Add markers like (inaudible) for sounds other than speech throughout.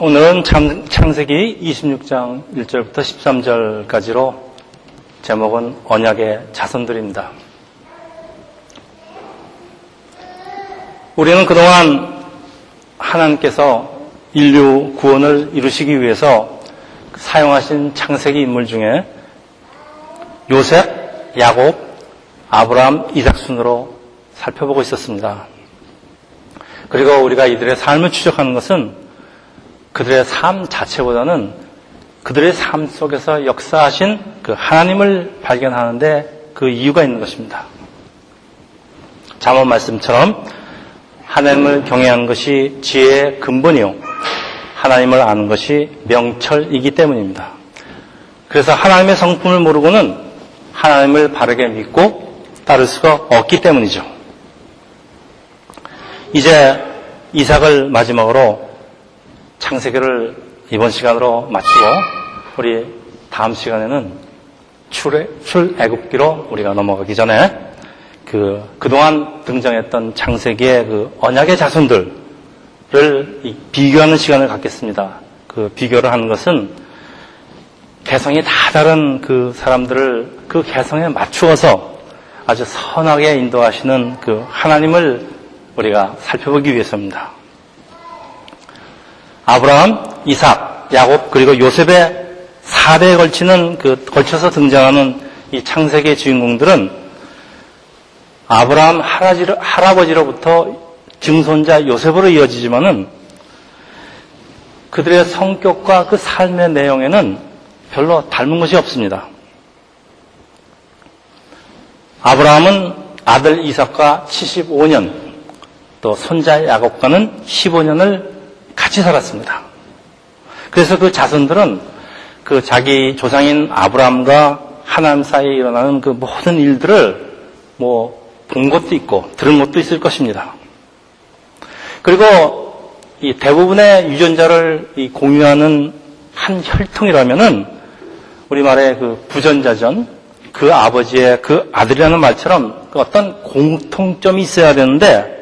오늘은 참, 창세기 26장 1절부터 13절까지로 제목은 언약의 자손들입니다. 우리는 그동안 하나님께서 인류 구원을 이루시기 위해서 사용하신 창세기 인물 중에 요셉, 야곱, 아브라함, 이삭 순으로 살펴보고 있었습니다. 그리고 우리가 이들의 삶을 추적하는 것은 그들의 삶 자체보다는 그들의 삶 속에서 역사하신 그 하나님을 발견하는데 그 이유가 있는 것입니다. 잠언 말씀처럼 하나님을 경외하는 것이 지혜의 근본이요. 하나님을 아는 것이 명철이기 때문입니다. 그래서 하나님의 성품을 모르고는 하나님을 바르게 믿고 따를 수가 없기 때문이죠. 이제 이삭을 마지막으로 창세기를 이번 시간으로 마치고 우리 다음 시간에는 출애, 출애굽기로 우리가 넘어가기 전에 그 그동안 등장했던 창세기의 그 언약의 자손들을 비교하는 시간을 갖겠습니다. 그 비교를 하는 것은 개성이 다 다른 그 사람들을 그 개성에 맞추어서 아주 선하게 인도하시는 그 하나님을 우리가 살펴보기 위해서입니다. 아브라함, 이삭, 야곱 그리고 요셉의 4대에 걸치는 그 걸쳐서 등장하는 이 창세기의 주인공들은 아브라함 할아버지로부터 증손자 요셉으로 이어지지만은 그들의 성격과 그 삶의 내용에는 별로 닮은 것이 없습니다. 아브라함은 아들 이삭과 75년, 또 손자 야곱과는 15년을 같이 살았습니다. 그래서 그 자손들은 그 자기 조상인 아브라함과 하나님 사이에 일어나는 그 모든 일들을 뭐 본 것도 있고 들은 것도 있을 것입니다. 그리고 이 대부분의 유전자를 공유하는 한 혈통이라면은 우리말의 그 부전자전 그 아버지의 그 아들이라는 말처럼 그 어떤 공통점이 있어야 되는데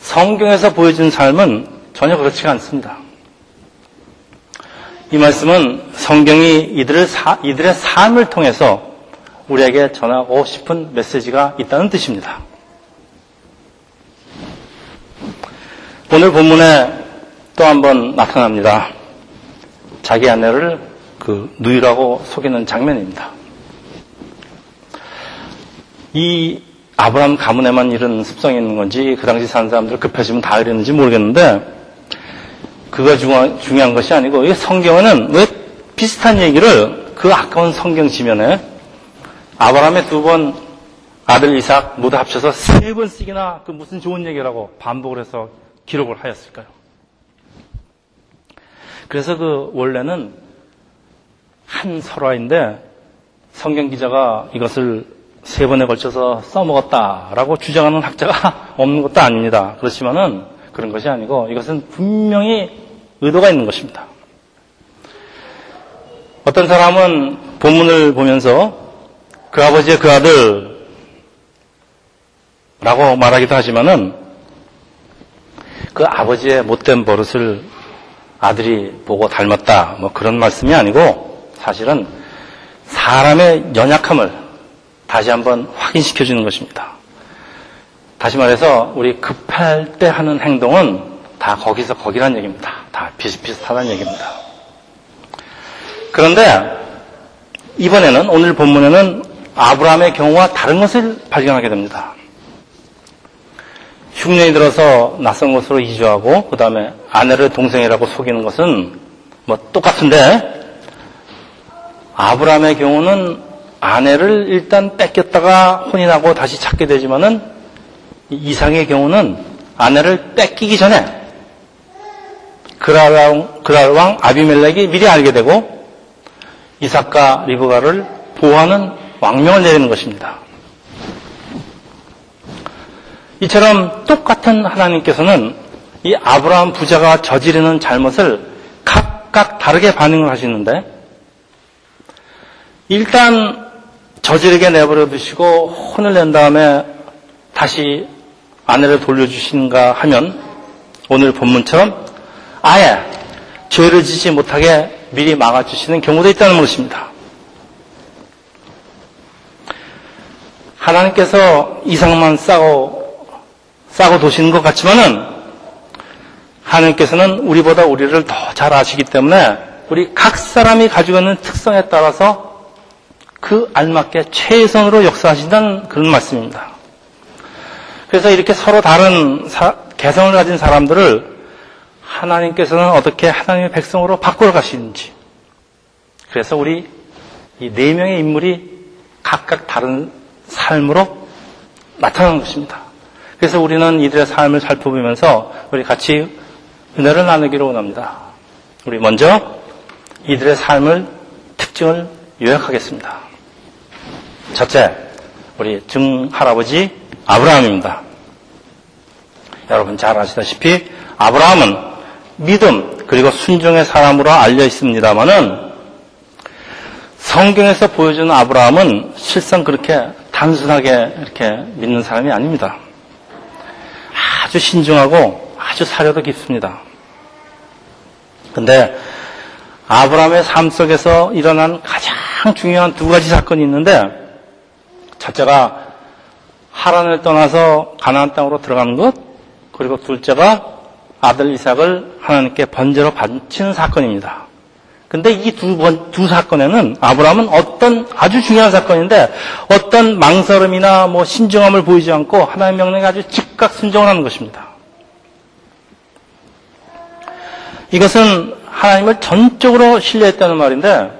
성경에서 보여준 삶은 전혀 그렇지가 않습니다. 이 말씀은 성경이 이들을 사, 이들의 삶을 통해서 우리에게 전하고 싶은 메시지가 있다는 뜻입니다. 오늘 본문에 또 한 번 나타납니다. 자기 아내를 그 누이라고 속이는 장면입니다. 이 아브라함 가문에만 이런 습성이 있는 건지 그 당시 사는 사람들 급해지면 다 이랬는지 모르겠는데 그가 중요한 것이 아니고 이 성경에는 왜 비슷한 얘기를 그 아까운 성경 지면에 아브라함의 두 번 아들 이삭 모두 합쳐서 세번 쓰기나 그 무슨 좋은 얘기라고 반복을 해서 기록을 하였을까요? 그래서 그 원래는 한 설화인데 성경 기자가 이것을 세 번에 걸쳐서 써먹었다라고 주장하는 학자가 (laughs) 없는 것도 아닙니다. 그렇지만은 그런 것이 아니고 이것은 분명히 의도가 있는 것입니다. 어떤 사람은 본문을 보면서 그 아버지의 그 아들 라고 말하기도 하지만은 그 아버지의 못된 버릇을 아들이 보고 닮았다 뭐 그런 말씀이 아니고 사실은 사람의 연약함을 다시 한번 확인시켜 주는 것입니다. 다시 말해서 우리 급할 때 하는 행동은 다 거기서 거기란 얘기입니다. 다 비슷비슷하다는 얘기입니다. 그런데 이번에는 오늘 본문에는 아브라함의 경우와 다른 것을 발견하게 됩니다. 흉년이 들어서 낯선 곳으로 이주하고 그 다음에 아내를 동생이라고 속이는 것은 뭐 똑같은데 아브라함의 경우는 아내를 일단 뺏겼다가 혼인하고 다시 찾게 되지만은 이상의 경우는 아내를 뺏기기 전에 그랄왕, 그랄왕 아비멜렉이 미리 알게 되고 이삭과 리브가를 보호하는 왕명을 내리는 것입니다. 이처럼 똑같은 하나님께서는 이 아브라함 부자가 저지르는 잘못을 각각 다르게 반응을 하시는데 일단 저지르게 내버려 두시고 혼을 낸 다음에 다시 아내를 돌려주신가 하면 오늘 본문처럼 아예 죄를 지지 못하게 미리 막아주시는 경우도 있다는 것입니다. 하나님께서 이상만 싸고, 싸고 도시는 것 같지만은 하나님께서는 우리보다 우리를 더 잘 아시기 때문에 우리 각 사람이 가지고 있는 특성에 따라서 그 알맞게 최선으로 역사하신다는 그런 말씀입니다. 그래서 이렇게 서로 다른 사, 개성을 가진 사람들을 하나님께서는 어떻게 하나님의 백성으로 바꾸어 가시는지. 그래서 우리 이 네 명의 인물이 각각 다른 삶으로 나타나는 것입니다. 그래서 우리는 이들의 삶을 살펴보면서 우리 같이 은혜를 나누기로 원합니다. 우리 먼저 이들의 삶을 특징을 요약하겠습니다. 첫째, 우리 증할아버지 아브라함입니다. 여러분 잘 아시다시피 아브라함은 믿음 그리고 순종의 사람으로 알려 있습니다만은 성경에서 보여주는 아브라함은 실상 그렇게 단순하게 이렇게 믿는 사람이 아닙니다. 아주 신중하고 아주 사려도 깊습니다. 근데 아브라함의 삶 속에서 일어난 가장 중요한 두 가지 사건이 있는데 첫째가 하란을 떠나서 가나안 땅으로 들어가는 것 그리고 둘째가 아들 이삭을 하나님께 번제로 바치는 사건입니다. 근데 이 두 번, 두 사건에는 아브라함은 어떤 아주 중요한 사건인데 어떤 망설임이나 뭐 신중함을 보이지 않고 하나님 명령에 아주 즉각 순종을 하는 것입니다. 이것은 하나님을 전적으로 신뢰했다는 말인데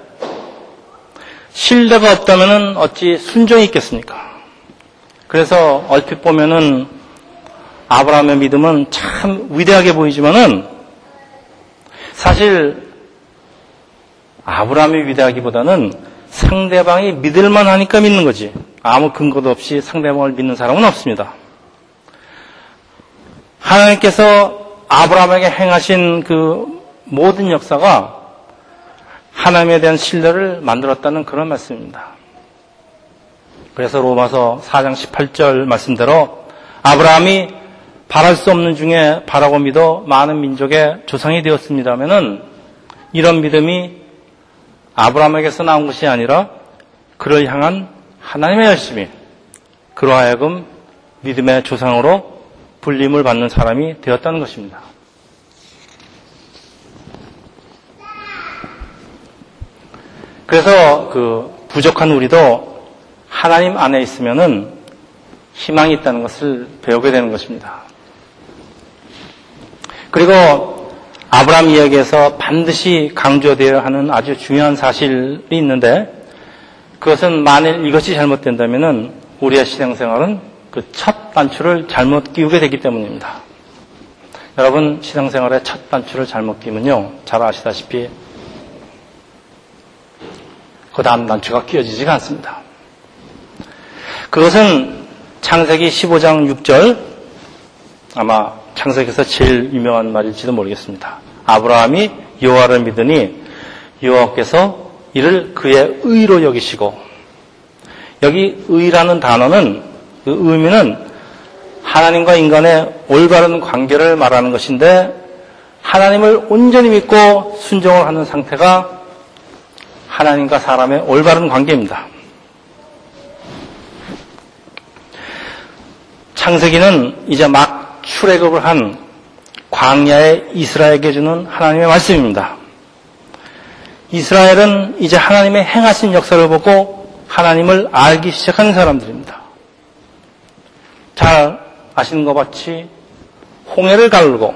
신뢰가 없다면 어찌 순종이 있겠습니까? 그래서 얼핏 보면은 아브라함의 믿음은 참 위대하게 보이지만은 사실 아브라함이 위대하기보다는 상대방이 믿을만 하니까 믿는 거지. 아무 근거도 없이 상대방을 믿는 사람은 없습니다. 하나님께서 아브라함에게 행하신 그 모든 역사가 하나님에 대한 신뢰를 만들었다는 그런 말씀입니다. 그래서 로마서 4장 18절 말씀대로 아브라함이 바랄 수 없는 중에 바라고 믿어 많은 민족의 조상이 되었습니다면은 이런 믿음이 아브라함에게서 나온 것이 아니라 그를 향한 하나님의 열심이 그러하여금 믿음의 조상으로 불림을 받는 사람이 되었다는 것입니다. 그래서 그 부족한 우리도 하나님 안에 있으면은 희망이 있다는 것을 배우게 되는 것입니다. 그리고 아브라함 이야기에서 반드시 강조되어야 하는 아주 중요한 사실이 있는데 그것은 만일 이것이 잘못된다면 우리의 신앙생활은 그 첫 단추를 잘못 끼우게 되기 때문입니다. 여러분 신앙생활의 첫 단추를 잘못 끼면요 잘 아시다시피 그 다음 단추가 끼어지지가 않습니다. 그것은 창세기 15장 6절 아마 창세기에서 제일 유명한 말일지도 모르겠습니다. 아브라함이 여호와를 믿으니 여호와께서 이를 그의 의로 여기시고 여기 의라는 단어는 그 의미는 하나님과 인간의 올바른 관계를 말하는 것인데 하나님을 온전히 믿고 순종을 하는 상태가 하나님과 사람의 올바른 관계입니다. 창세기는 이제 막 출애굽을 한 광야의 이스라엘에게 주는 하나님의 말씀입니다. 이스라엘은 이제 하나님의 행하신 역사를 보고 하나님을 알기 시작하는 사람들입니다. 잘 아시는 것 같이 홍해를 가르고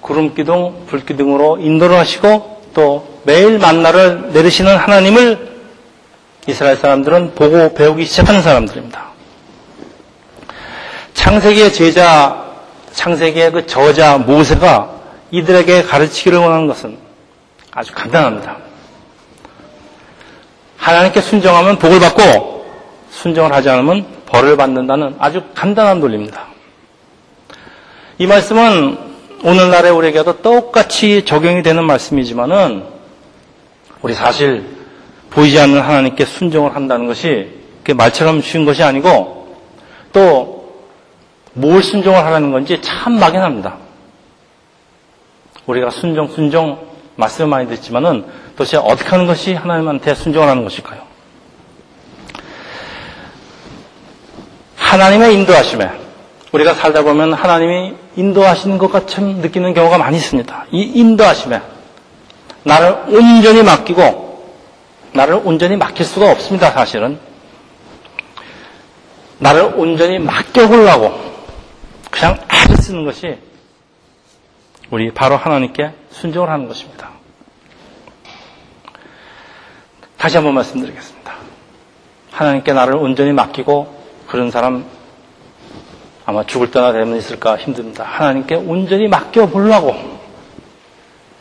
구름 기둥, 불 기둥으로 인도를 하시고 또 매일 만나를 내리시는 하나님을 이스라엘 사람들은 보고 배우기 시작하는 사람들입니다. 창세기의 제자, 창세기의 그 저자 모세가 이들에게 가르치기를 원하는 것은 아주 간단합니다. 하나님께 순정하면 복을 받고 순정을 하지 않으면 벌을 받는다는 아주 간단한 논리입니다. 이 말씀은 오늘날의 우리에게도 똑같이 적용이 되는 말씀이지만은 우리 사실 보이지 않는 하나님께 순종을 한다는 것이 말처럼 쉬운 것이 아니고 또 뭘 순종을 하라는 건지 참 막연합니다. 우리가 순종, 순종 말씀을 많이 듣지만은 도대체 어떻게 하는 것이 하나님한테 순종을 하는 것일까요? 하나님의 인도하심에 우리가 살다 보면 하나님이 인도하시는 것 같이 느끼는 경우가 많이 있습니다. 이 인도하심에 나를 온전히 맡기고 나를 온전히 맡길 수가 없습니다. 사실은 나를 온전히 맡겨보려고 그냥 애를 쓰는 것이 우리 바로 하나님께 순종을 하는 것입니다. 다시 한번 말씀드리겠습니다. 하나님께 나를 온전히 맡기고 그런 사람 아마 죽을 때나 되면 있을까 힘듭니다. 하나님께 온전히 맡겨보려고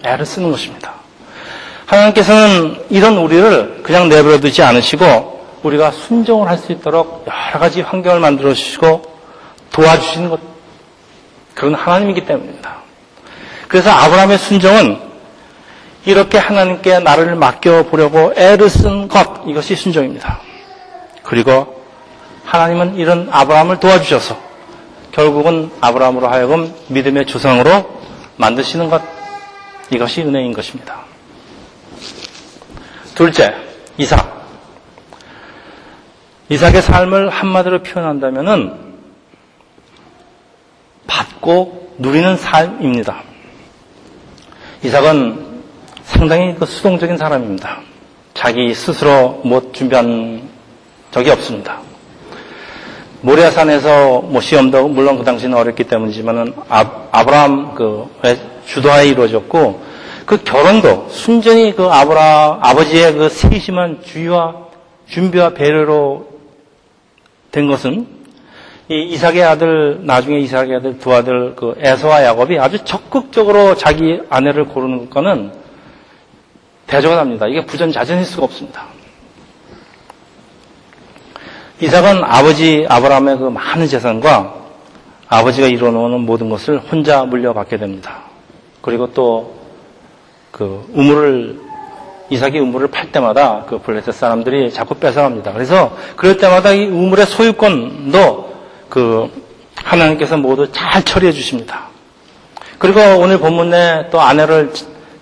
애를 쓰는 것입니다. 하나님께서는 이런 우리를 그냥 내버려 두지 않으시고 우리가 순종을 할 수 있도록 여러 가지 환경을 만들어 주시고 도와주시는 것 그런 하나님이기 때문입니다. 그래서 아브라함의 순종은 이렇게 하나님께 나를 맡겨보려고 애를 쓴 것, 이것이 순종입니다. 그리고 하나님은 이런 아브라함을 도와주셔서 결국은 아브라함으로 하여금 믿음의 조상으로 만드시는 것, 이것이 은혜인 것입니다. 둘째, 이삭. 이삭의 삶을 한마디로 표현한다면은 받고 누리는 삶입니다. 이삭은 상당히 그 수동적인 사람입니다. 자기 스스로 못 준비한 적이 없습니다. 모리아산에서 뭐 시험도 물론 그 당시는 어렸기 때문이지만은 아, 아브라함 그 주도하에 이루어졌고 그 결혼도 순전히 그 아브라 아버지의 그 세심한 주의와 준비와 배려로 된 것은 이 이삭의 아들 나중에 이삭의 아들 두 아들 그 에서와 야곱이 아주 적극적으로 자기 아내를 고르는 것과는 대조가 납니다. 이게 부전자전일 수가 없습니다. 이삭은 아버지 아브라함의 그 많은 재산과 아버지가 이루어놓은 모든 것을 혼자 물려받게 됩니다. 그리고 또 그 우물을 이삭이 우물을 팔 때마다 그 블레셋 사람들이 자꾸 뺏어갑니다. 그래서 그럴 때마다 이 우물의 소유권도 그 하나님께서 모두 잘 처리해 주십니다. 그리고 오늘 본문에 또 아내를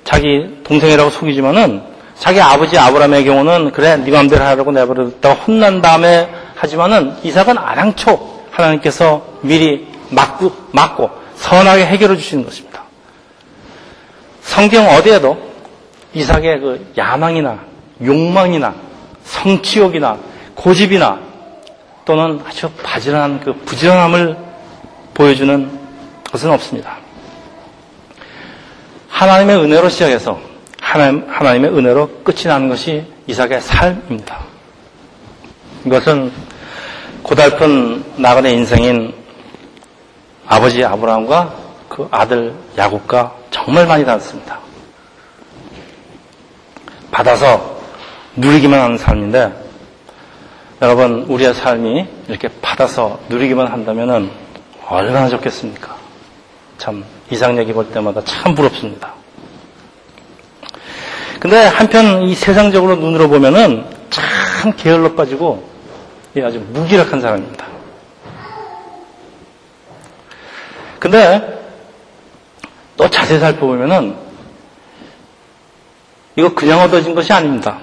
자기 동생이라고 속이지만은 자기 아버지 아브라함의 경우는 그래 네 맘대로 하라고 내버려뒀다가 혼난 다음에 하지만은 이삭은 아랑초 하나님께서 미리 막고 막고 선하게 해결해 주시는 것입니다. 성경 어디에도 이삭의 그 야망이나 욕망이나 성취욕이나 고집이나 또는 아주 바지런한 그 부지런함을 보여주는 것은 없습니다. 하나님의 은혜로 시작해서 하나님, 하나님의 은혜로 끝이 나는 것이 이삭의 삶입니다. 이것은 고달픈 나그네 인생인 아버지 아브라함과 그 아들 야곱과 정말 많이 닮습니다. 받아서 누리기만 하는 삶인데 여러분 우리의 삶이 이렇게 받아서 누리기만 한다면 얼마나 좋겠습니까? 참 이상 얘기 볼 때마다 참 부럽습니다. 근데 한편 이 세상적으로 눈으로 보면은 참 게을러 빠지고 아주 무기력한 사람입니다. 근데 또 자세히 살펴보면은 이거 그냥 얻어진 것이 아닙니다.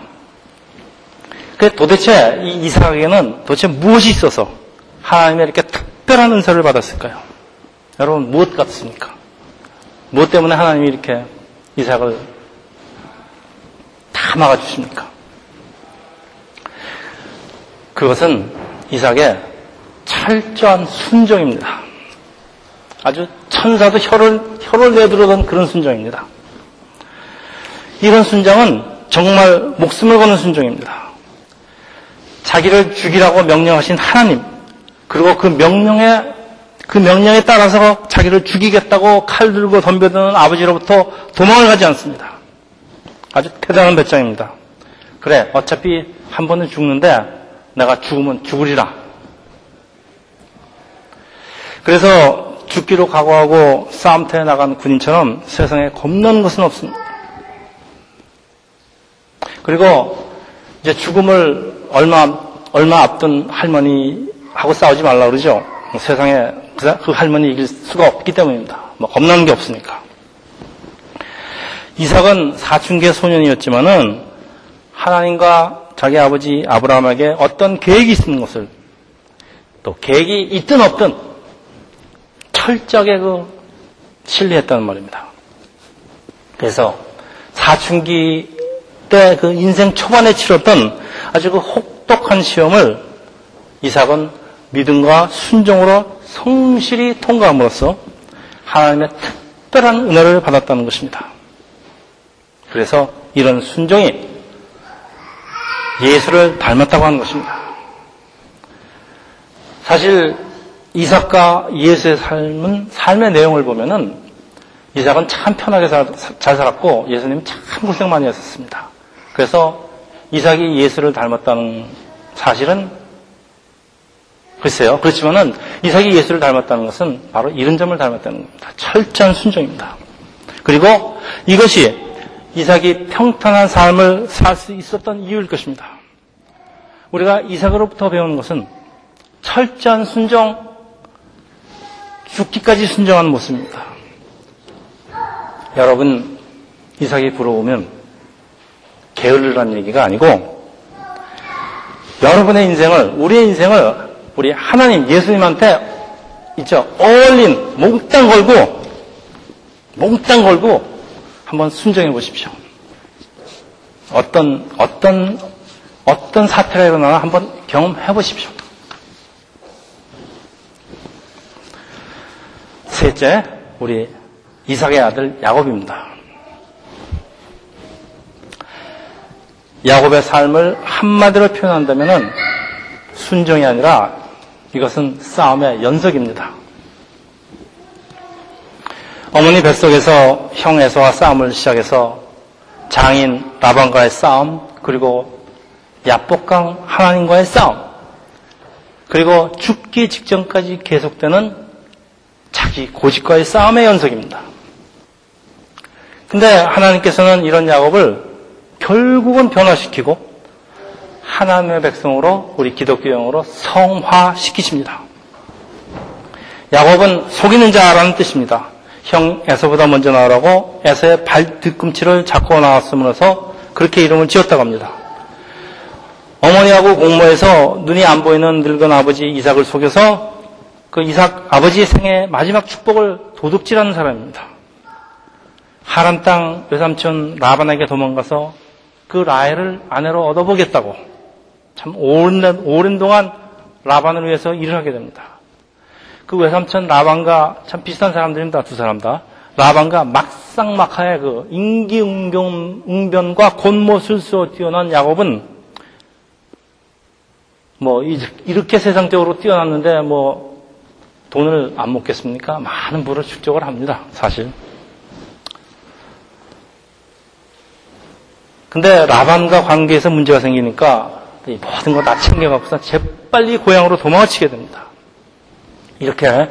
그 도대체 이 이삭에게는 도대체 무엇이 있어서 하나님의 이렇게 특별한 은사를 받았을까요? 여러분 무엇 같습니까? 무엇 때문에 하나님이 이렇게 이삭을 다 막아주십니까? 그것은 이삭의 철저한 순종입니다. 아주 천사도 혀를, 혀를 내두르던 그런 순종입니다. 이런 순종은 정말 목숨을 거는 순종입니다. 자기를 죽이라고 명령하신 하나님, 그리고 그 명령에, 그 명령에 따라서 자기를 죽이겠다고 칼 들고 덤벼드는 아버지로부터 도망을 가지 않습니다. 아주 대단한 배짱입니다. 그래, 어차피 한 번은 죽는데 내가 죽으면 죽으리라. 그래서 죽기로 각오하고 싸움터에 나간 군인처럼 세상에 겁나는 것은 없습니다. 그리고 이제 죽음을 얼마 얼마 앞둔 할머니하고 싸우지 말라 그러죠. 세상에 그, 그 할머니 이길 수가 없기 때문입니다. 뭐 겁나는 게 없으니까. 이삭은 사춘기의 소년이었지만은 하나님과 자기 아버지 아브라함에게 어떤 계획이 있는 것을 또 계획이 있든 없든 철저하게 그 신뢰했다는 말입니다. 그래서 사춘기 때 그 인생 초반에 치렀던 아주 그 혹독한 시험을 이삭은 믿음과 순종으로 성실히 통과함으로써 하나님의 특별한 은혜를 받았다는 것입니다. 그래서 이런 순종이 예수를 닮았다고 하는 것입니다. 사실 이삭과 예수의 삶은 삶의 내용을 보면은 이삭은 참 편하게 잘 살았고 예수님 참 고생 많이 하셨습니다. 그래서 이삭이 예수를 닮았다는 사실은 글쎄요. 그렇지만은 이삭이 예수를 닮았다는 것은 바로 이런 점을 닮았다는 겁니다. 철저한 순종입니다. 그리고 이것이 이삭이 평탄한 삶을 살 수 있었던 이유일 것입니다. 우리가 이삭으로부터 배우는 것은 철저한 순종, 죽기까지 순종하는 모습입니다. 여러분, 이삭이 부러우면 게을르라는 얘기가 아니고 여러분의 인생을, 우리의 인생을 우리 하나님, 예수님한테 있죠. 어울린 몽땅 걸고, 몽땅 걸고 한번 순정해 보십시오. 어떤, 어떤, 어떤 사태가 일어나나 한번 경험해 보십시오. 셋째, 우리 이삭의 아들 야곱입니다. 야곱의 삶을 한마디로 표현한다면 순정이 아니라 이것은 싸움의 연속입니다. 어머니 뱃속에서 형 에서와 싸움을 시작해서 장인 라반과의 싸움, 그리고 야복강 하나님과의 싸움, 그리고 죽기 직전까지 계속되는 자기 고집과의 싸움의 연속입니다. 근데 하나님께서는 이런 야곱을 결국은 변화시키고 하나님의 백성으로 우리 기독교용으로 성화시키십니다. 야곱은 속이는 자라는 뜻입니다. 형 에서보다 먼저 나오라고 에서의 발 뒤꿈치를 잡고 나왔으면서 그렇게 이름을 지었다고 합니다. 어머니하고 공모해서 눈이 안 보이는 늙은 아버지 이삭을 속여서 그 이삭 아버지의 생애 마지막 축복을 도둑질하는 사람입니다. 하란 땅 외삼촌 라반에게 도망가서 그 라헬을 아내로 얻어보겠다고 참 오랜, 오랜 동안 라반을 위해서 일을 하게 됩니다. 그 외삼촌 라반과 참 비슷한 사람들입니다. 두 사람 다. 라반과 막상막하의 그 인기응변과 곤모술수로 뛰어난 야곱은 뭐 이렇게 세상적으로 뛰어났는데 뭐 돈을 안 먹겠습니까? 많은 부를 축적을 합니다. 사실. 근데 라반과 관계에서 문제가 생기니까 모든 거 다 챙겨갖고서 재빨리 고향으로 도망을 치게 됩니다. 이렇게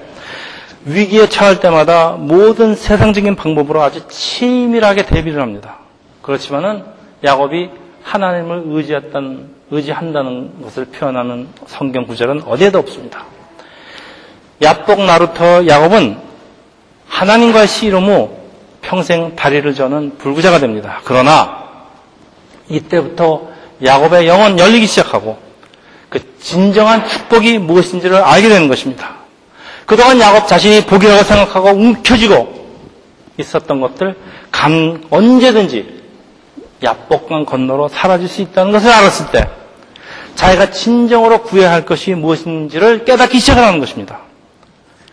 위기에 처할 때마다 모든 세상적인 방법으로 아주 치밀하게 대비를 합니다. 그렇지만은 야곱이 하나님을 의지했던, 의지한다는 것을 표현하는 성경 구절은 어디에도 없습니다. 야복 나루터 야곱은 하나님과의 씨름 후 평생 다리를 저는 불구자가 됩니다. 그러나 이때부터 야곱의 영은 열리기 시작하고 그 진정한 축복이 무엇인지를 알게 되는 것입니다. 그동안 야곱 자신이 복이라고 생각하고 움켜쥐고 있었던 것들 감 언제든지 야복강 건너로 사라질 수 있다는 것을 알았을 때 자기가 진정으로 구해야 할 것이 무엇인지를 깨닫기 시작하는 것입니다.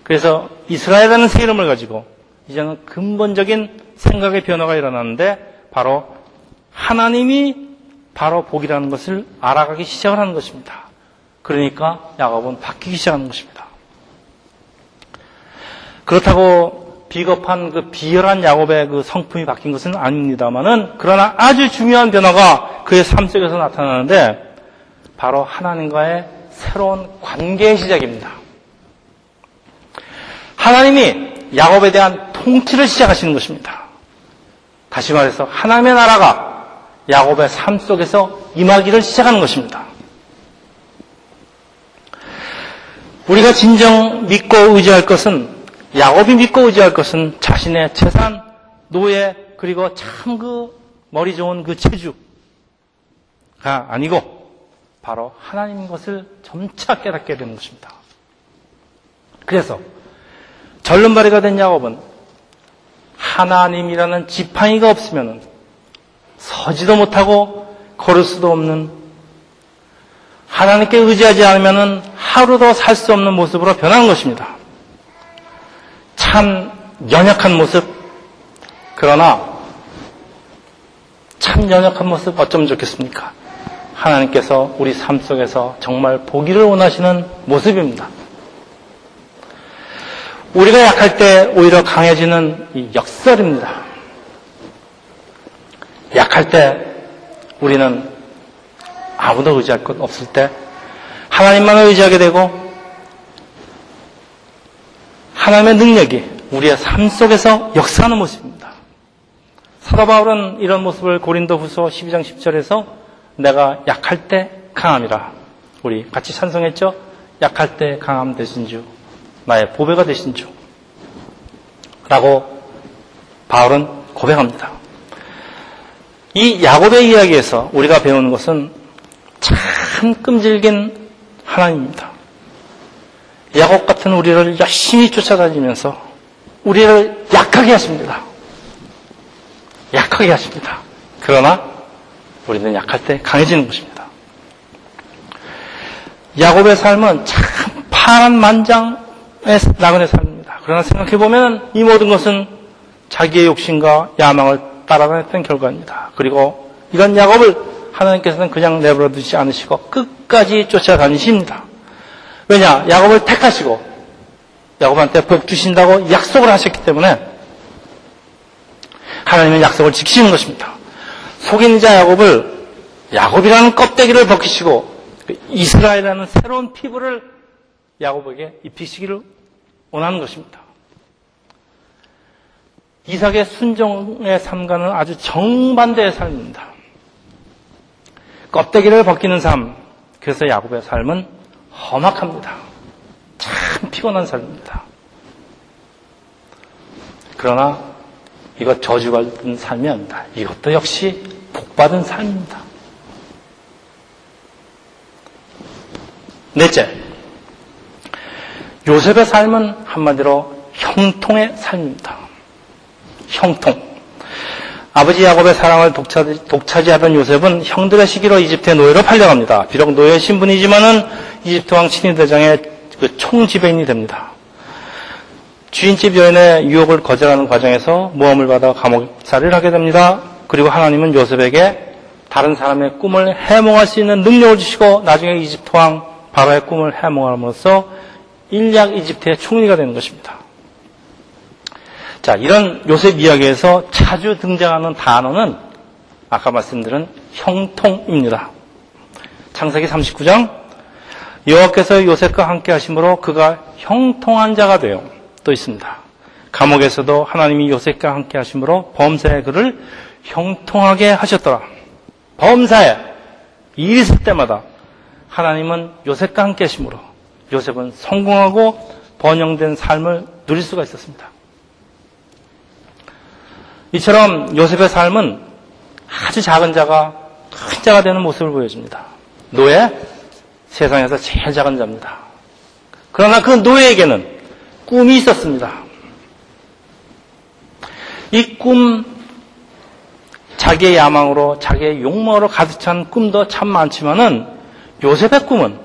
그래서 이스라엘이라는 새 이름을 가지고 이제는 근본적인 생각의 변화가 일어나는데 바로 하나님이 바로 복이라는 것을 알아가기 시작을 하는 것입니다. 그러니까 야곱은 바뀌기 시작하는 것입니다. 그렇다고 비겁한 그 비열한 야곱의 그 성품이 바뀐 것은 아닙니다만은 그러나 아주 중요한 변화가 그의 삶 속에서 나타나는데 바로 하나님과의 새로운 관계의 시작입니다. 하나님이 야곱에 대한 통치를 시작하시는 것입니다. 다시 말해서 하나님의 나라가 야곱의 삶 속에서 임하기를 시작하는 것입니다. 우리가 진정 믿고 의지할 것은 야곱이 믿고 의지할 것은 자신의 재산, 노예, 그리고 참 그 머리 좋은 그 체주가 아니고 바로 하나님인 것을 점차 깨닫게 되는 것입니다. 그래서 절름발이가 된 야곱은 하나님이라는 지팡이가 없으면 서지도 못하고 걸을 수도 없는 하나님께 의지하지 않으면 하루도 살 수 없는 모습으로 변한 것입니다. 참 연약한 모습, 그러나 참 연약한 모습 어쩌면 좋겠습니까? 하나님께서 우리 삶 속에서 정말 보기를 원하시는 모습입니다. 우리가 약할 때 오히려 강해지는 이 역설입니다. 약할 때 우리는 아무도 의지할 것 없을 때 하나님만을 의지하게 되고 하나님의 능력이 우리의 삶 속에서 역사하는 모습입니다. 사도 바울은 이런 모습을 고린도 후서 12장 10절에서 내가 약할 때 강함이라. 우리 같이 찬송했죠? 약할 때 강함 되신 주, 나의 보배가 되신 주. 라고 바울은 고백합니다. 이 야곱의 이야기에서 우리가 배우는 것은 참 끔질긴 하나님입니다. 야곱 같은 우리를 열심히 쫓아다니면서 우리를 약하게 하십니다. 약하게 하십니다. 그러나 우리는 약할 때 강해지는 것입니다. 야곱의 삶은 참 파란 만장의 나그네 삶입니다. 그러나 생각해보면 이 모든 것은 자기의 욕심과 야망을 따라다녔던 결과입니다. 그리고 이런 야곱을 하나님께서는 그냥 내버려 두지 않으시고 끝까지 쫓아다니십니다. 왜냐? 야곱을 택하시고 야곱한테 복 주신다고 약속을 하셨기 때문에 하나님은 약속을 지키시는 것입니다. 속인 자 야곱을 야곱이라는 껍데기를 벗기시고 이스라엘이라는 새로운 피부를 야곱에게 입히시기를 원하는 것입니다. 이삭의 순종의 삶과는 아주 정반대의 삶입니다. 껍데기를 벗기는 삶, 그래서 야곱의 삶은 험악합니다. 참 피곤한 삶입니다. 그러나 이것 저주받은 삶이 아니다. 이것도 역시 복받은 삶입니다. 넷째, 요셉의 삶은 한마디로 형통의 삶입니다. 형통. 아버지 야곱의 사랑을 독차지, 하던 요셉은 형들의 시기로 이집트의 노예로 팔려갑니다. 비록 노예 신분이지만은 이집트 왕 친위대장의 그 총지배인이 됩니다. 주인집 여인의 유혹을 거절하는 과정에서 모험을 받아 감옥살이를 하게 됩니다. 그리고 하나님은 요셉에게 다른 사람의 꿈을 해몽할 수 있는 능력을 주시고 나중에 이집트 왕 바로의 꿈을 해몽함으로써 일약 이집트의 총리가 되는 것입니다. 자, 이런 요셉 이야기에서 자주 등장하는 단어는 아까 말씀드린 형통입니다. 창세기 39장 여호와께서 요셉과 함께 하심으로 그가 형통한 자가 되어 또 있습니다. 감옥에서도 하나님이 요셉과 함께 하심으로 범사의 그를 형통하게 하셨더라. 범사에 일 있을 때마다 하나님은 요셉과 함께 하심으로 요셉은 성공하고 번영된 삶을 누릴 수가 있었습니다. 이처럼 요셉의 삶은 아주 작은 자가 큰 자가 되는 모습을 보여줍니다. 노예, 세상에서 제일 작은 자입니다. 그러나 그 노예에게는 꿈이 있었습니다. 이 꿈, 자기의 야망으로, 자기의 욕망으로 가득 찬 꿈도 참 많지만은 요셉의 꿈은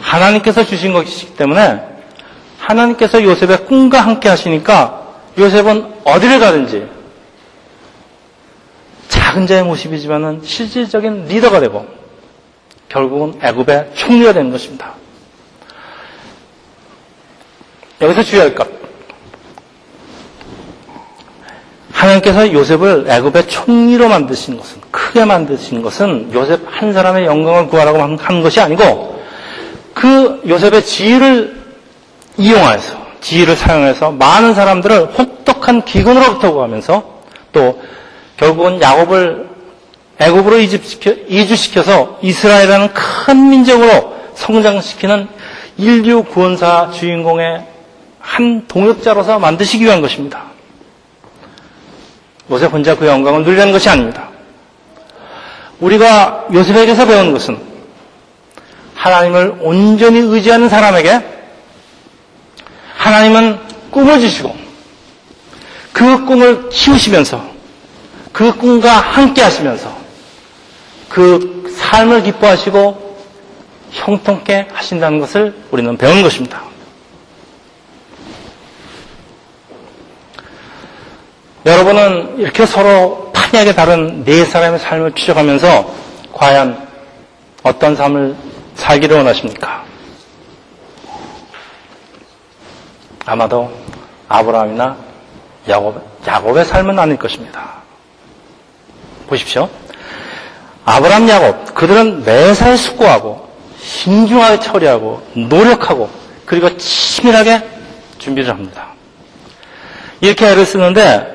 하나님께서 주신 것이기 때문에 하나님께서 요셉의 꿈과 함께 하시니까 요셉은 어디를 가든지 작은 자의 모습이지만은 실질적인 리더가 되고 결국은 애굽의 총리가 되는 것입니다. 여기서 주의할 것. 하나님께서 요셉을 애굽의 총리로 만드신 것은 크게 만드신 것은 요셉 한 사람의 영광을 구하라고 한 것이 아니고 그 요셉의 지위를 이용해서 지위를 사용해서 많은 사람들을 혹독한 기근으로부터 구하면서 또 결국은 야곱을 애굽으로 이주시켜서 이스라엘이라는 큰 민족으로 성장시키는 인류 구원사 주인공의 한 동역자로서 만드시기 위한 것입니다. 요셉 혼자 그 영광을 누리려는 것이 아닙니다. 우리가 요셉에게서 배운 것은 하나님을 온전히 의지하는 사람에게 하나님은 꿈을 주시고 그 꿈을 키우시면서 그 꿈과 함께 하시면서 그 삶을 기뻐하시고 형통케 하신다는 것을 우리는 배우는 것입니다. 여러분은 이렇게 서로 판이하게 다른 네 사람의 삶을 추적하면서 과연 어떤 삶을 살기를 원하십니까? 아마도 아브라함이나 야곱, 야곱의 삶은 아닐 것입니다. 보십시오. 아브라함, 야곱, 그들은 매사에 숙고하고 신중하게 처리하고 노력하고 그리고 치밀하게 준비를 합니다. 이렇게 애를 쓰는데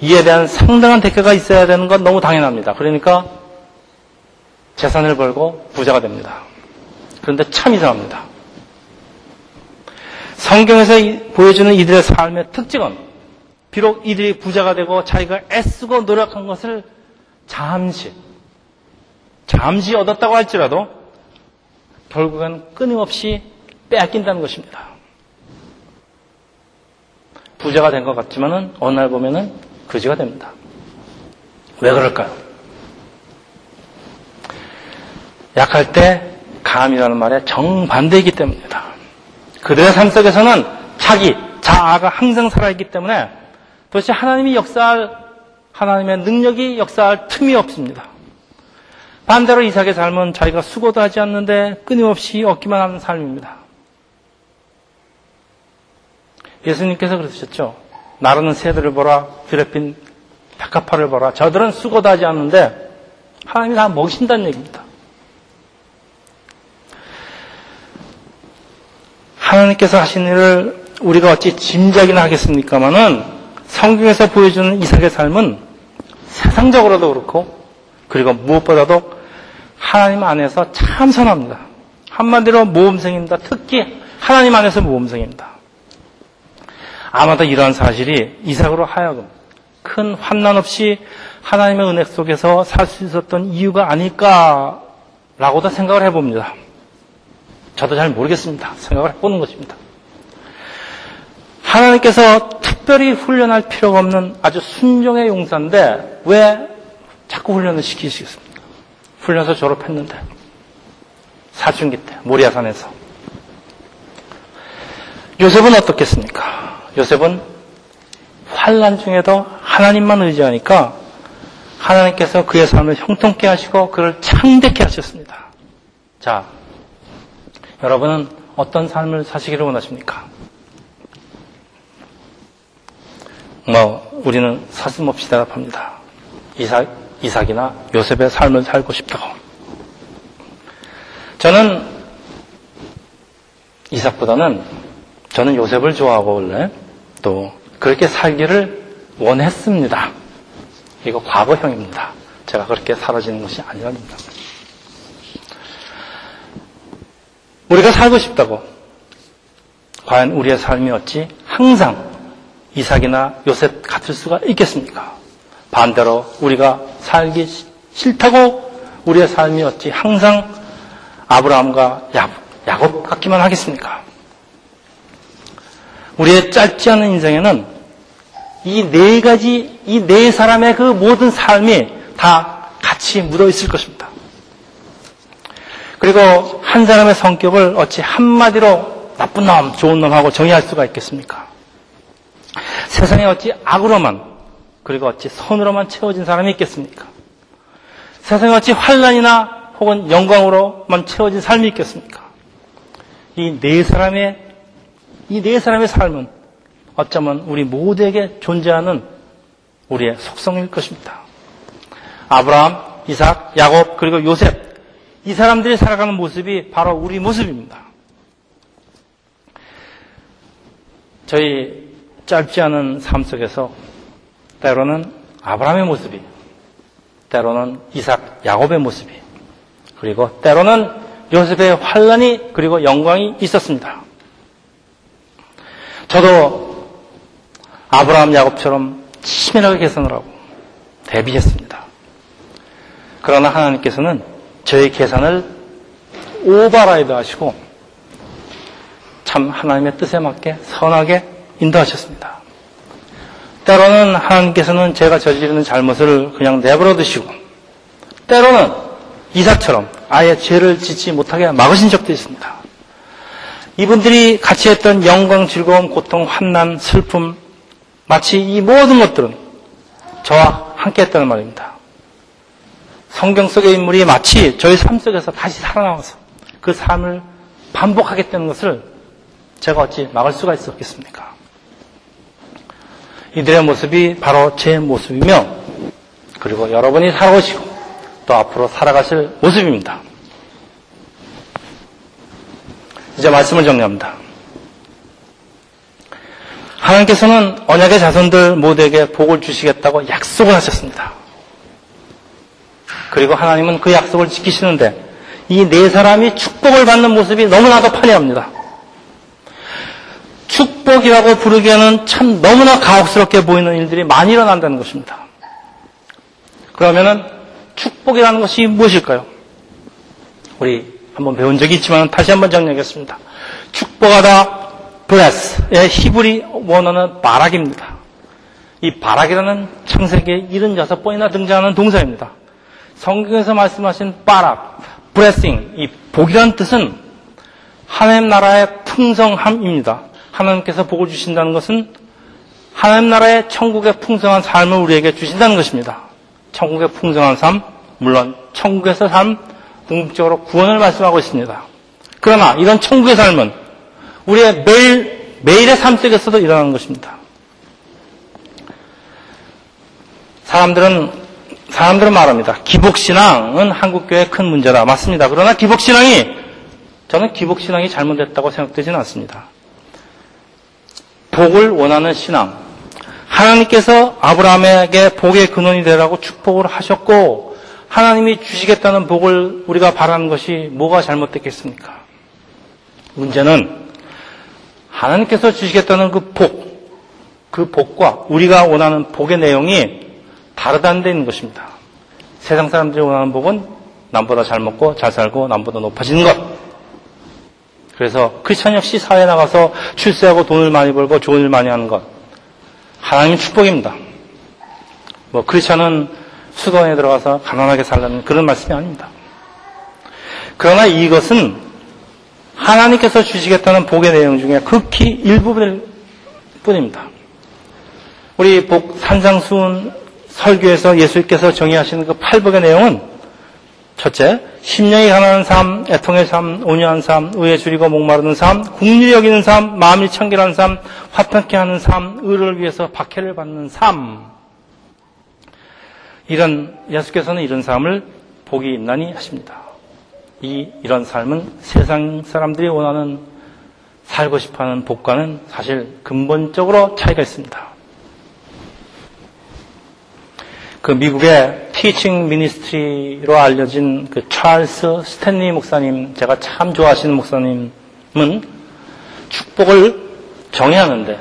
이에 대한 상당한 대가가 있어야 되는 건 너무 당연합니다. 그러니까 재산을 벌고 부자가 됩니다. 그런데 참 이상합니다. 성경에서 보여주는 이들의 삶의 특징은 비록 이들이 부자가 되고 자기가 애쓰고 노력한 것을 잠시, 잠시 얻었다고 할지라도 결국은 끊임없이 빼앗긴다는 것입니다. 부자가 된 것 같지만은 어느 날 보면은 거지가 됩니다. 왜 그럴까요? 약할 때 감이라는 말에 정반대이기 때문입니다. 그들의 삶 속에서는 자기, 자아가 항상 살아있기 때문에 도대체 하나님이 역사할, 하나님의 능력이 역사할 틈이 없습니다. 반대로 이삭의 삶은 자기가 수고도 하지 않는데 끊임없이 얻기만 하는 삶입니다. 예수님께서 그러셨죠. 나르는 새들을 보라, 드레핀 백합화를 보라. 저들은 수고도 하지 않는데 하나님이 다 먹이신다는 얘기입니다. 하나님께서 하신 일을 우리가 어찌 짐작이나 하겠습니까마는 성경에서 보여주는 이삭의 삶은 세상적으로도 그렇고 그리고 무엇보다도 하나님 안에서 참 선합니다. 한마디로 모범생입니다. 특히 하나님 안에서 모범생입니다. 아마도 이러한 사실이 이삭으로 하여금 큰 환난 없이 하나님의 은혜 속에서 살 수 있었던 이유가 아닐까라고도 생각을 해봅니다. 저도 잘 모르겠습니다. 생각을 해보는 것입니다. 하나님께서 특별히 훈련할 필요가 없는 아주 순종의 용사인데 왜 자꾸 훈련을 시키시겠습니까? 훈련소 졸업했는데 사춘기 때 모리아산에서 요셉은 어떻겠습니까? 요셉은 환란 중에도 하나님만 의지하니까 하나님께서 그의 삶을 형통케 하시고 그를 창대케 하셨습니다. 자, 여러분은 어떤 삶을 사시기를 원하십니까? 뭐 우리는 사슴없이 대답합니다. 이삭, 이삭이나 요셉의 삶을 살고 싶다고. 저는 이삭보다는 저는 요셉을 좋아하고 원래 또 그렇게 살기를 원했습니다. 이거 과거형입니다. 제가 그렇게 사라지는 것이 아니랍니다. 우리가 살고 싶다고 과연 우리의 삶이 어찌 항상 이삭이나 요셉 같을 수가 있겠습니까? 반대로 우리가 살기 싫다고 우리의 삶이 어찌 항상 아브라함과 야곱 같기만 하겠습니까? 우리의 짧지 않은 인생에는 이 네 가지, 이 네 사람의 그 모든 삶이 다 같이 묻어 있을 것입니다. 그리고 한 사람의 성격을 어찌 한마디로 나쁜 놈, 좋은 놈하고 정의할 수가 있겠습니까? 세상에 어찌 악으로만, 그리고 어찌 선으로만 채워진 사람이 있겠습니까? 세상에 어찌 환란이나 혹은 영광으로만 채워진 삶이 있겠습니까? 이 네 사람의 이 네 사람의 삶은 어쩌면 우리 모두에게 존재하는 우리의 속성일 것입니다. 아브라함, 이삭, 야곱, 그리고 요셉. 이 사람들이 살아가는 모습이 바로 우리 모습입니다. 저희 짧지 않은 삶 속에서 때로는 아브라함의 모습이, 때로는 이삭, 야곱의 모습이, 그리고 때로는 요셉의 환란이 그리고 영광이 있었습니다. 저도 아브라함 야곱처럼 치밀하게 계산을 하고 대비했습니다. 그러나 하나님께서는 저의 계산을 오버라이드 하시고 참 하나님의 뜻에 맞게 선하게 인도하셨습니다. 때로는 하나님께서는 제가 저지르는 잘못을 그냥 내버려 두시고 때로는 이삭처럼 아예 죄를 짓지 못하게 막으신 적도 있습니다. 이분들이 같이 했던 영광, 즐거움, 고통, 환난, 슬픔 마치 이 모든 것들은 저와 함께 했다는 말입니다. 성경 속의 인물이 마치 저희 삶 속에서 다시 살아나와서 그 삶을 반복하겠다는 것을 제가 어찌 막을 수가 있었겠습니까? 이들의 모습이 바로 제 모습이며 그리고 여러분이 살아오시고 또 앞으로 살아가실 모습입니다. 이제 말씀을 정리합니다. 하나님께서는 언약의 자손들 모두에게 복을 주시겠다고 약속을 하셨습니다. 그리고 하나님은 그 약속을 지키시는데 이 네 사람이 축복을 받는 모습이 너무나도 판이합니다. 축복이라고 부르기에는 참 너무나 가혹스럽게 보이는 일들이 많이 일어난다는 것입니다. 그러면은 축복이라는 것이 무엇일까요? 우리 한번 배운 적이 있지만 다시 한번 정리하겠습니다. 축복하다 bless의 히브리 원어는 바락입니다. 이 바락이라는 창세기에 76번이나 등장하는 동사입니다. 성경에서 말씀하신 바락, blessing, 이 복이라는 뜻은 하나님 나라의 풍성함입니다. 하나님께서 복을 주신다는 것은 하나님 나라의 천국의 풍성한 삶을 우리에게 주신다는 것입니다. 천국의 풍성한 삶, 물론 천국에서 삶, 궁극적으로 구원을 말씀하고 있습니다. 그러나 이런 천국의 삶은 우리의 매일, 매일의 삶 속에서도 일어나는 것입니다. 사람들은, 사람들은 말합니다. 기복신앙은 한국교회의 큰 문제다. 맞습니다. 그러나 기복신앙이, 저는 기복신앙이 잘못됐다고 생각되지는 않습니다. 복을 원하는 신앙. 하나님께서 아브라함에게 복의 근원이 되라고 축복을 하셨고, 하나님이 주시겠다는 복을 우리가 바라는 것이 뭐가 잘못됐겠습니까? 문제는 하나님께서 주시겠다는 그 복, 그 복과 우리가 원하는 복의 내용이 다르다는 데 있는 것입니다. 세상 사람들이 원하는 복은 남보다 잘 먹고 잘 살고 남보다 높아지는 것. 그래서 크리스천 역시 사회에 나가서 출세하고 돈을 많이 벌고 좋은 일 많이 하는 것. 하나님 축복입니다. 뭐 크리스천은 수도원에 들어가서 가난하게 살라는 그런 말씀이 아닙니다. 그러나 이것은 하나님께서 주시겠다는 복의 내용 중에 극히 일부분일 뿐입니다. 우리 복 산상수훈 설교에서 예수님께서 정의하시는 그 팔복의 내용은 첫째, 심령이 가난한 삶, 애통의 삶, 온유한 삶, 의에 줄이고 목마르는 삶, 국리 여기는 삶, 마음이 청결한 삶, 화평케 하는 삶, 의를 위해서 박해를 받는 삶. 이런 예수께서는 이런 삶을 복이 있나니 하십니다. 이 이런 삶은 세상 사람들이 원하는 살고 싶어하는 복과는 사실 근본적으로 차이가 있습니다. 그 미국의 티칭 미니스트리로 알려진 그 찰스 스탠리 목사님, 제가 참 좋아하시는 목사님은 축복을 정의하는데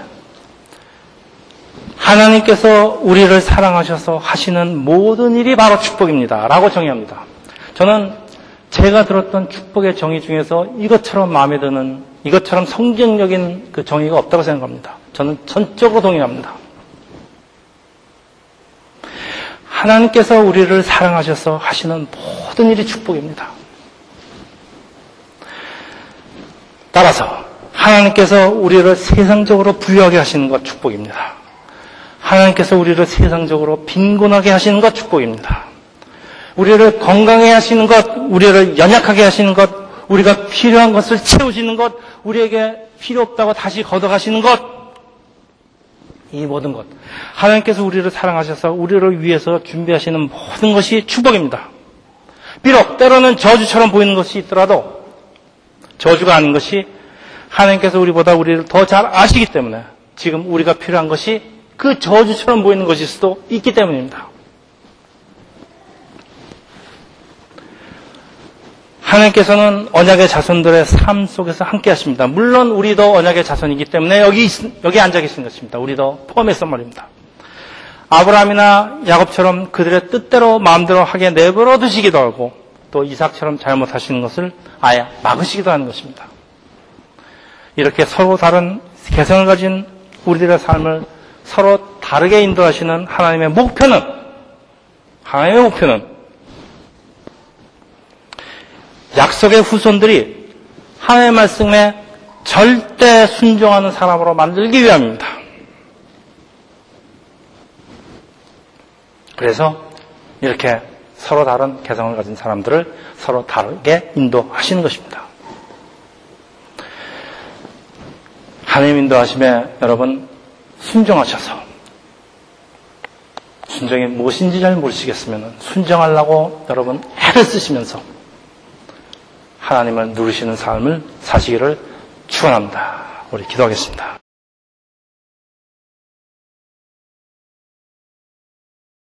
하나님께서 우리를 사랑하셔서 하시는 모든 일이 바로 축복입니다. 라고 정의합니다. 저는 제가 들었던 축복의 정의 중에서 이것처럼 마음에 드는 이것처럼 성경적인 그 정의가 없다고 생각합니다. 저는 전적으로 동의합니다. 하나님께서 우리를 사랑하셔서 하시는 모든 일이 축복입니다. 따라서 하나님께서 우리를 세상적으로 부유하게 하시는 것 축복입니다. 하나님께서 우리를 세상적으로 빈곤하게 하시는 것 축복입니다. 우리를 건강해 하시는 것, 우리를 연약하게 하시는 것, 우리가 필요한 것을 채우시는 것, 우리에게 필요 없다고 다시 걷어가시는 것, 이 모든 것. 하나님께서 우리를 사랑하셔서 우리를 위해서 준비하시는 모든 것이 축복입니다. 비록 때로는 저주처럼 보이는 것이 있더라도 저주가 아닌 것이 하나님께서 우리보다 우리를 더 잘 아시기 때문에 지금 우리가 필요한 것이 그 저주처럼 보이는 것일 수도 있기 때문입니다. 하나님께서는 언약의 자손들의 삶 속에서 함께 하십니다. 물론 우리도 언약의 자손이기 때문에 여기, 여기 앉아 계신 것입니다. 우리도 포함해서 말입니다. 아브라함이나 야곱처럼 그들의 뜻대로 마음대로 하게 내버려 두시기도 하고 또 이삭처럼 잘못하시는 것을 아예 막으시기도 하는 것입니다. 이렇게 서로 다른 개성을 가진 우리들의 삶을 서로 다르게 인도하시는 하나님의 목표는 하나님의 목표는 약속의 후손들이 하나님의 말씀에 절대 순종하는 사람으로 만들기 위함입니다. 그래서 이렇게 서로 다른 개성을 가진 사람들을 서로 다르게 인도하시는 것입니다. 하나님 인도하심에 여러분 순종하셔서 순종이 무엇인지 잘 모르시겠으면 순종하려고 여러분 애를 쓰시면서 하나님을 누리시는 삶을 사시기를 축원합니다. 우리 기도하겠습니다.